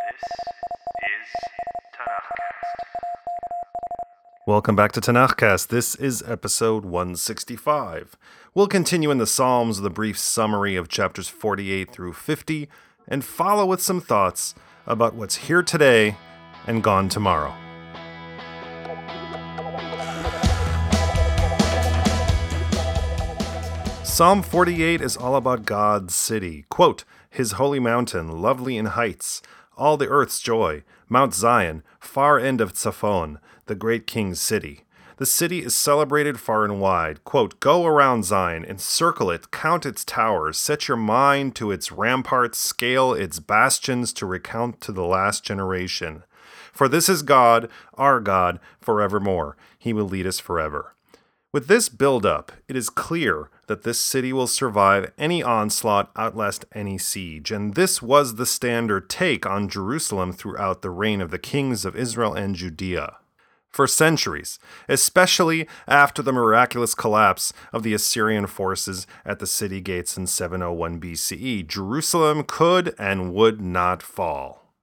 This is Tanakhcast. Welcome back to Tanakhcast. This is episode 165. We'll continue in the Psalms with a brief summary of chapters 48 through 50 and follow with some thoughts about what's here today and gone tomorrow. Psalm 48 is all about God's city. Quote, His holy mountain, lovely in heights, all the earth's joy, Mount Zion, far end of Tzaphon, the great king's city. The city is celebrated far and wide. Quote, Go around Zion, encircle it, count its towers, set your mind to its ramparts, scale its bastions to recount to the last generation. For this is God, our God, forevermore. He will lead us forever. With this build up, it is clear that this city will survive any onslaught, outlast any siege, and this was the standard take on Jerusalem throughout the reign of the kings of Israel and Judea. For centuries, especially after the miraculous collapse of the Assyrian forces at the city gates in 701 BCE, Jerusalem could and would not fall.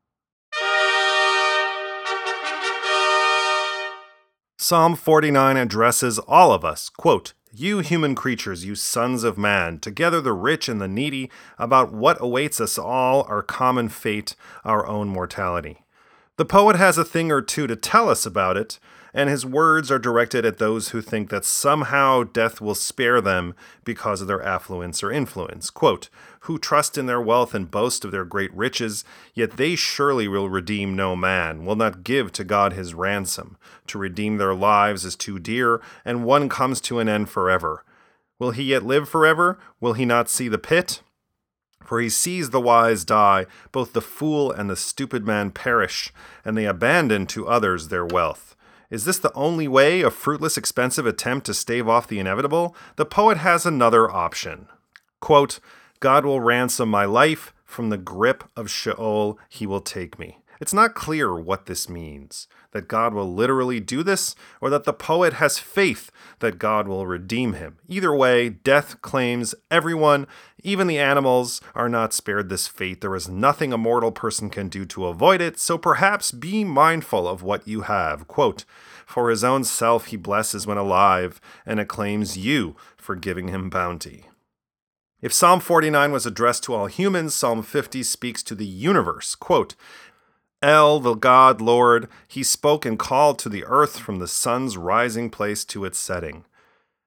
Psalm 49 addresses all of us. Quote, You human creatures, you sons of man, together the rich and the needy, about what awaits us all, our common fate, our own mortality. The poet has a thing or two to tell us about it, and his words are directed at those who think that somehow death will spare them because of their affluence or influence. Quote, Who trust in their wealth and boast of their great riches, yet they surely will redeem no man, will not give to God his ransom. To redeem their lives is too dear, and one comes to an end forever. Will he yet live forever? Will he not see the pit? For he sees the wise die, both the fool and the stupid man perish, and they abandon to others their wealth. Is this the only way, a fruitless, expensive attempt to stave off the inevitable? The poet has another option. Quote, God will ransom my life, from the grip of Sheol he will take me. It's not clear what this means that God will literally do this, or that the poet has faith that God will redeem him. Either way, death claims everyone, even the animals, are not spared this fate. There is nothing a mortal person can do to avoid it, so perhaps be mindful of what you have. Quote, For his own self he blesses when alive, and acclaims you for giving him bounty. If Psalm 49 was addressed to all humans, Psalm 50 speaks to the universe. Quote, El, the God Lord, he spoke and called to the earth from the sun's rising place to its setting.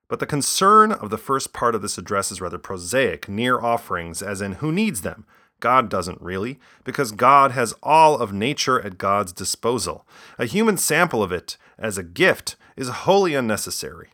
But the concern of the first part of this address is rather prosaic, near offerings, as in who needs them? God doesn't really, because God has all of nature at God's disposal. A human sample of it, as a gift, is wholly unnecessary.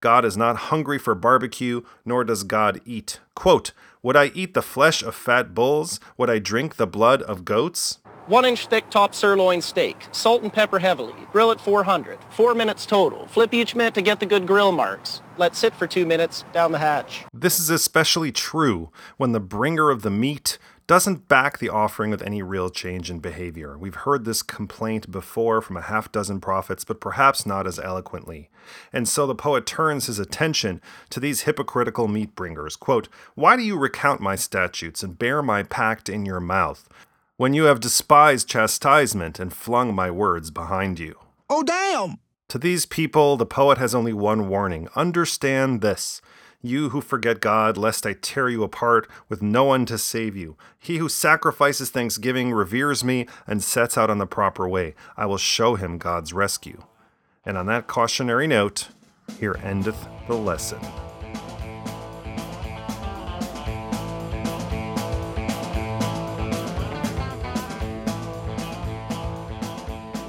God is not hungry for barbecue, nor does God eat. Quote, Would I eat the flesh of fat bulls? Would I drink the blood of goats? One inch thick top sirloin steak, salt and pepper heavily, grill at 400, four minutes total. Flip each minute to get the good grill marks. Let sit for two minutes, down the hatch. This is especially true when the bringer of the meat doesn't back the offering with any real change in behavior. We've heard this complaint before from a half dozen prophets, but perhaps not as eloquently. And so the poet turns his attention to these hypocritical meat bringers. Quote, Why do you recount my statutes and bear my pact in your mouth? When you have despised chastisement and flung my words behind you. Oh, damn! To these people, the poet has only one warning understand this. You who forget God, lest I tear you apart with no one to save you. He who sacrifices thanksgiving reveres me and sets out on the proper way. I will show him God's rescue. And on that cautionary note, here endeth the lesson.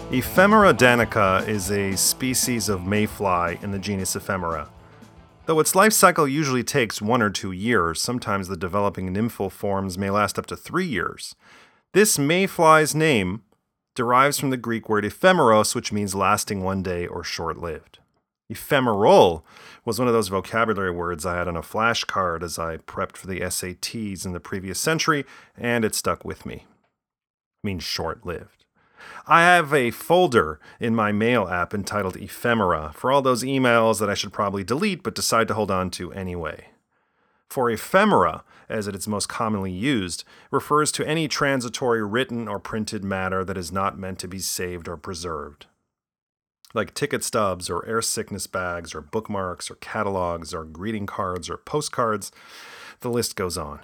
Ephemera danica is a species of mayfly in the genus Ephemera. Though its life cycle usually takes one or two years, sometimes the developing nymphal forms may last up to three years. This mayfly's name derives from the Greek word ephemeros, which means lasting one day or short lived. Ephemeral was one of those vocabulary words I had on a flashcard as I prepped for the SATs in the previous century, and it stuck with me. It means short lived. I have a folder in my mail app entitled Ephemera for all those emails that I should probably delete but decide to hold on to anyway. For ephemera, as it is most commonly used, refers to any transitory written or printed matter that is not meant to be saved or preserved. Like ticket stubs or air sickness bags or bookmarks or catalogs or greeting cards or postcards, the list goes on.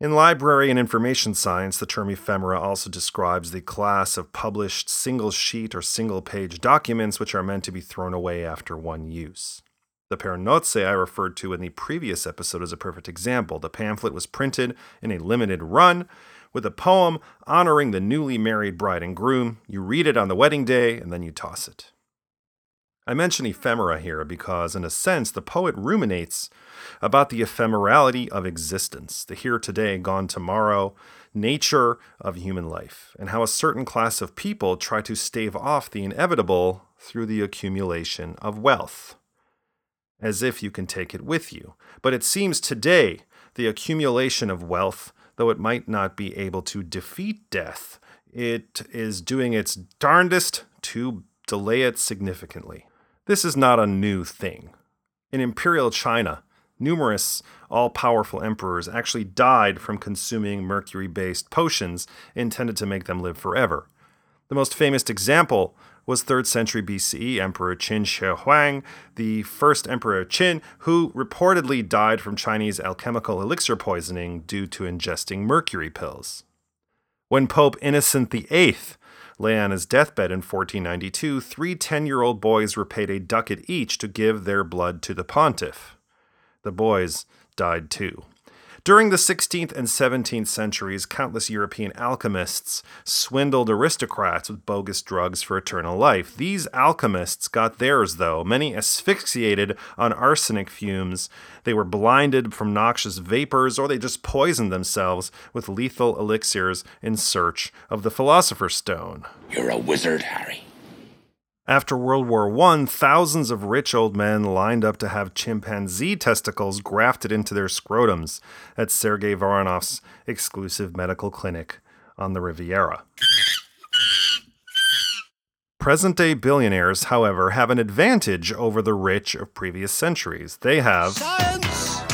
In library and information science, the term ephemera also describes the class of published single sheet or single page documents which are meant to be thrown away after one use. The Pernotse I referred to in the previous episode is a perfect example. The pamphlet was printed in a limited run with a poem honoring the newly married bride and groom. You read it on the wedding day and then you toss it. I mention ephemera here because, in a sense, the poet ruminates about the ephemerality of existence, the here today, gone tomorrow, nature of human life, and how a certain class of people try to stave off the inevitable through the accumulation of wealth. As if you can take it with you. But it seems today the accumulation of wealth, though it might not be able to defeat death, it is doing its darndest to delay it significantly. This is not a new thing. In imperial China, numerous all powerful emperors actually died from consuming mercury based potions intended to make them live forever. The most famous example was 3rd century BCE Emperor Qin Shi Huang, the first Emperor Qin, who reportedly died from Chinese alchemical elixir poisoning due to ingesting mercury pills. When Pope Innocent VIII lay on his deathbed in 1492, three 10 year old boys were paid a ducat each to give their blood to the pontiff. The boys died too. During the 16th and 17th centuries, countless European alchemists swindled aristocrats with bogus drugs for eternal life. These alchemists got theirs, though, many asphyxiated on arsenic fumes. They were blinded from noxious vapors, or they just poisoned themselves with lethal elixirs in search of the Philosopher's Stone. You're a wizard, Harry. After World War I, thousands of rich old men lined up to have chimpanzee testicles grafted into their scrotums at Sergei Voronoff's exclusive medical clinic on the Riviera. Present day billionaires, however, have an advantage over the rich of previous centuries. They have. Science!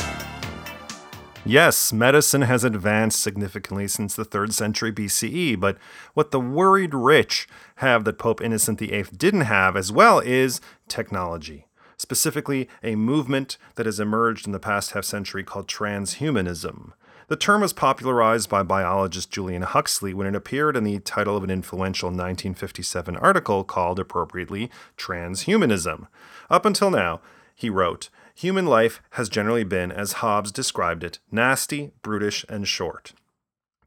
Yes, medicine has advanced significantly since the 3rd century BCE, but what the worried rich have that Pope Innocent VIII didn't have as well is technology. Specifically, a movement that has emerged in the past half century called transhumanism. The term was popularized by biologist Julian Huxley when it appeared in the title of an influential 1957 article called, appropriately, Transhumanism. Up until now, he wrote, human life has generally been, as Hobbes described it, nasty, brutish, and short.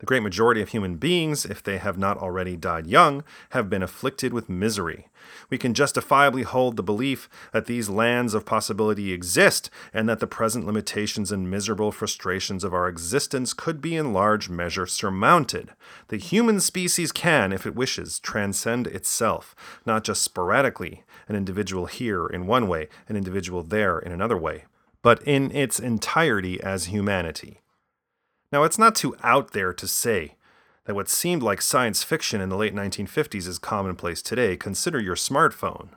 The great majority of human beings, if they have not already died young, have been afflicted with misery. We can justifiably hold the belief that these lands of possibility exist and that the present limitations and miserable frustrations of our existence could be in large measure surmounted. The human species can, if it wishes, transcend itself, not just sporadically, an individual here in one way, an individual there in another way, but in its entirety as humanity. Now, it's not too out there to say that what seemed like science fiction in the late 1950s is commonplace today. Consider your smartphone.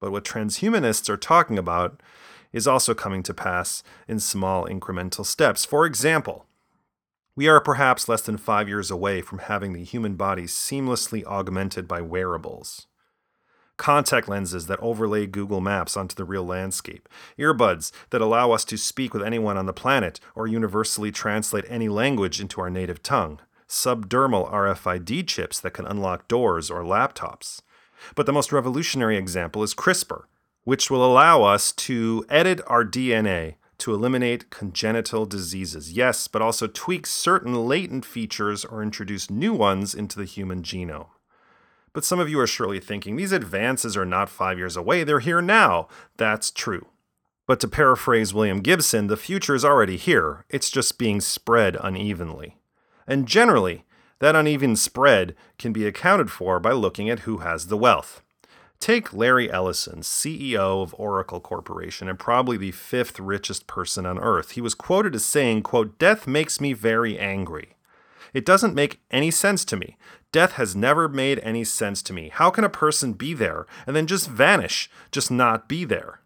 But what transhumanists are talking about is also coming to pass in small incremental steps. For example, we are perhaps less than five years away from having the human body seamlessly augmented by wearables contact lenses that overlay Google Maps onto the real landscape, earbuds that allow us to speak with anyone on the planet or universally translate any language into our native tongue, subdermal RFID chips that can unlock doors or laptops. But the most revolutionary example is CRISPR, which will allow us to edit our DNA to eliminate congenital diseases. Yes, but also tweak certain latent features or introduce new ones into the human genome. But some of you are surely thinking these advances are not five years away, they're here now. That's true. But to paraphrase William Gibson, the future is already here, it's just being spread unevenly. And generally, that uneven spread can be accounted for by looking at who has the wealth. Take Larry Ellison, CEO of Oracle Corporation and probably the fifth richest person on earth. He was quoted as saying, quote, "Death makes me very angry." It doesn't make any sense to me. Death has never made any sense to me. How can a person be there and then just vanish, just not be there?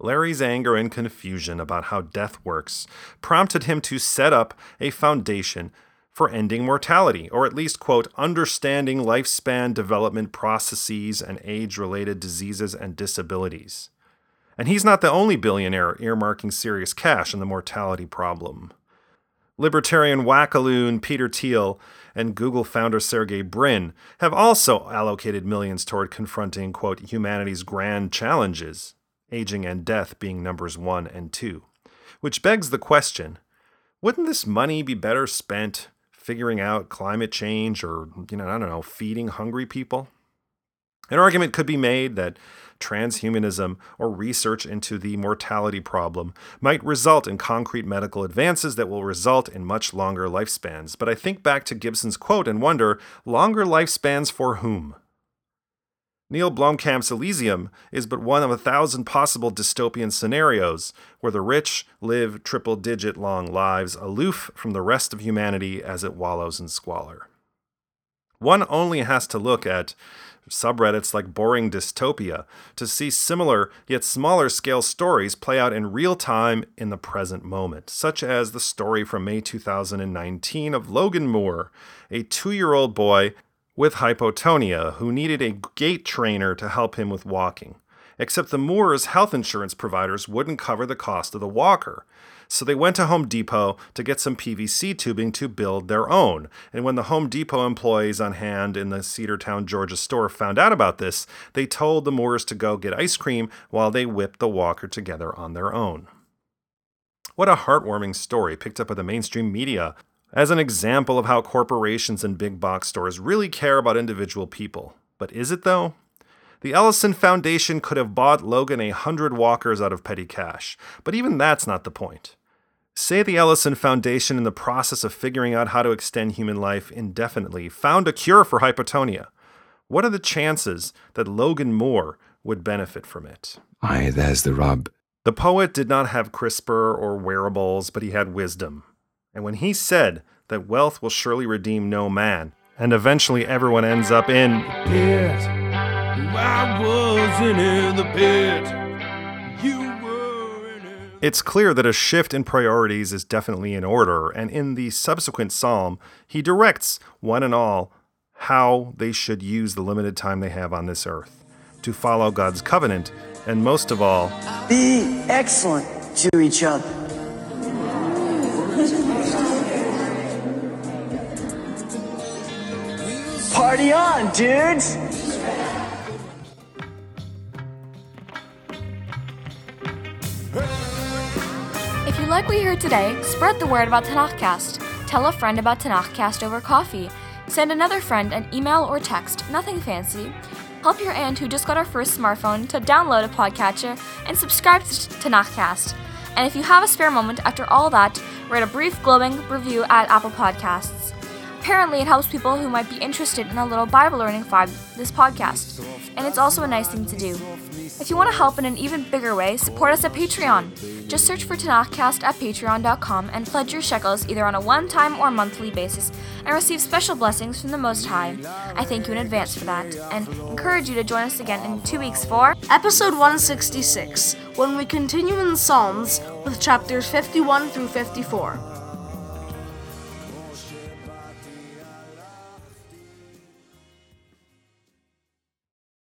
Larry's anger and confusion about how death works prompted him to set up a foundation for ending mortality, or at least, quote, understanding lifespan development processes and age related diseases and disabilities. And he's not the only billionaire earmarking serious cash on the mortality problem. Libertarian wackaloon Peter Thiel and Google founder Sergey Brin have also allocated millions toward confronting, quote, humanity's grand challenges, aging and death being numbers one and two. Which begs the question wouldn't this money be better spent figuring out climate change or, you know, I don't know, feeding hungry people? An argument could be made that transhumanism or research into the mortality problem might result in concrete medical advances that will result in much longer lifespans. But I think back to Gibson's quote and wonder longer lifespans for whom? Neill Blomkamp's Elysium is but one of a thousand possible dystopian scenarios where the rich live triple digit long lives aloof from the rest of humanity as it wallows in squalor. One only has to look at subreddits like Boring Dystopia to see similar yet smaller scale stories play out in real time in the present moment, such as the story from May 2019 of Logan Moore, a two year old boy with hypotonia who needed a gait trainer to help him with walking. Except the Moores' health insurance providers wouldn't cover the cost of the walker. So they went to Home Depot to get some PVC tubing to build their own. And when the Home Depot employees on hand in the Cedartown, Georgia store found out about this, they told the Moores to go get ice cream while they whipped the walker together on their own. What a heartwarming story picked up by the mainstream media as an example of how corporations and big box stores really care about individual people. But is it though? The Ellison Foundation could have bought Logan a hundred walkers out of petty cash, but even that's not the point. Say the Ellison Foundation, in the process of figuring out how to extend human life indefinitely, found a cure for hypotonia. What are the chances that Logan Moore would benefit from it? Aye, there's the rub. The poet did not have CRISPR or wearables, but he had wisdom. And when he said that wealth will surely redeem no man, and eventually everyone ends up in pit. I wasn't in the pit. It's clear that a shift in priorities is definitely in order, and in the subsequent psalm, he directs one and all how they should use the limited time they have on this earth to follow God's covenant, and most of all, Be excellent to each other. Party on, dudes! Like what you heard today, spread the word about Tanakhcast. Tell a friend about Tanakhcast over coffee. Send another friend an email or text, nothing fancy. Help your aunt who just got her first smartphone to download a podcatcher and subscribe to Tanakhcast. And if you have a spare moment after all that, write a brief glowing review at Apple Podcasts. Apparently, it helps people who might be interested in a little Bible learning vibe this podcast, and it's also a nice thing to do. If you want to help in an even bigger way, support us at Patreon. Just search for Tanakhcast at patreon.com and pledge your shekels either on a one time or monthly basis and receive special blessings from the Most High. I thank you in advance for that and encourage you to join us again in two weeks for Episode 166, when we continue in the Psalms with chapters 51 through 54.